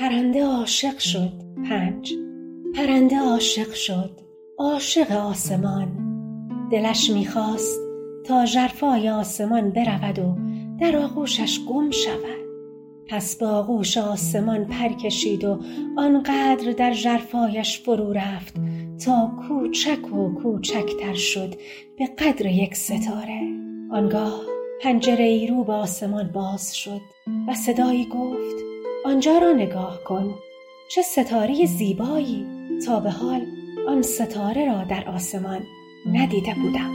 عاشق شد. پنج. پرنده عاشق شد. عاشق آسمان. دلش می‌خواست تا ژرفای آسمان برود و در آغوشش گم شود. پس به آغوش آسمان پر کشید و آنقدر در ژرفایش فرو رفت تا کوچک و کوچکتر شد به قدر یک ستاره. آنگاه پنجره ای رو به آسمان باز شد و صدایی گفت آنجا را نگاه کن. چه ستاره زیبایی. تا به حال آن ستاره را در آسمان ندیده بودم.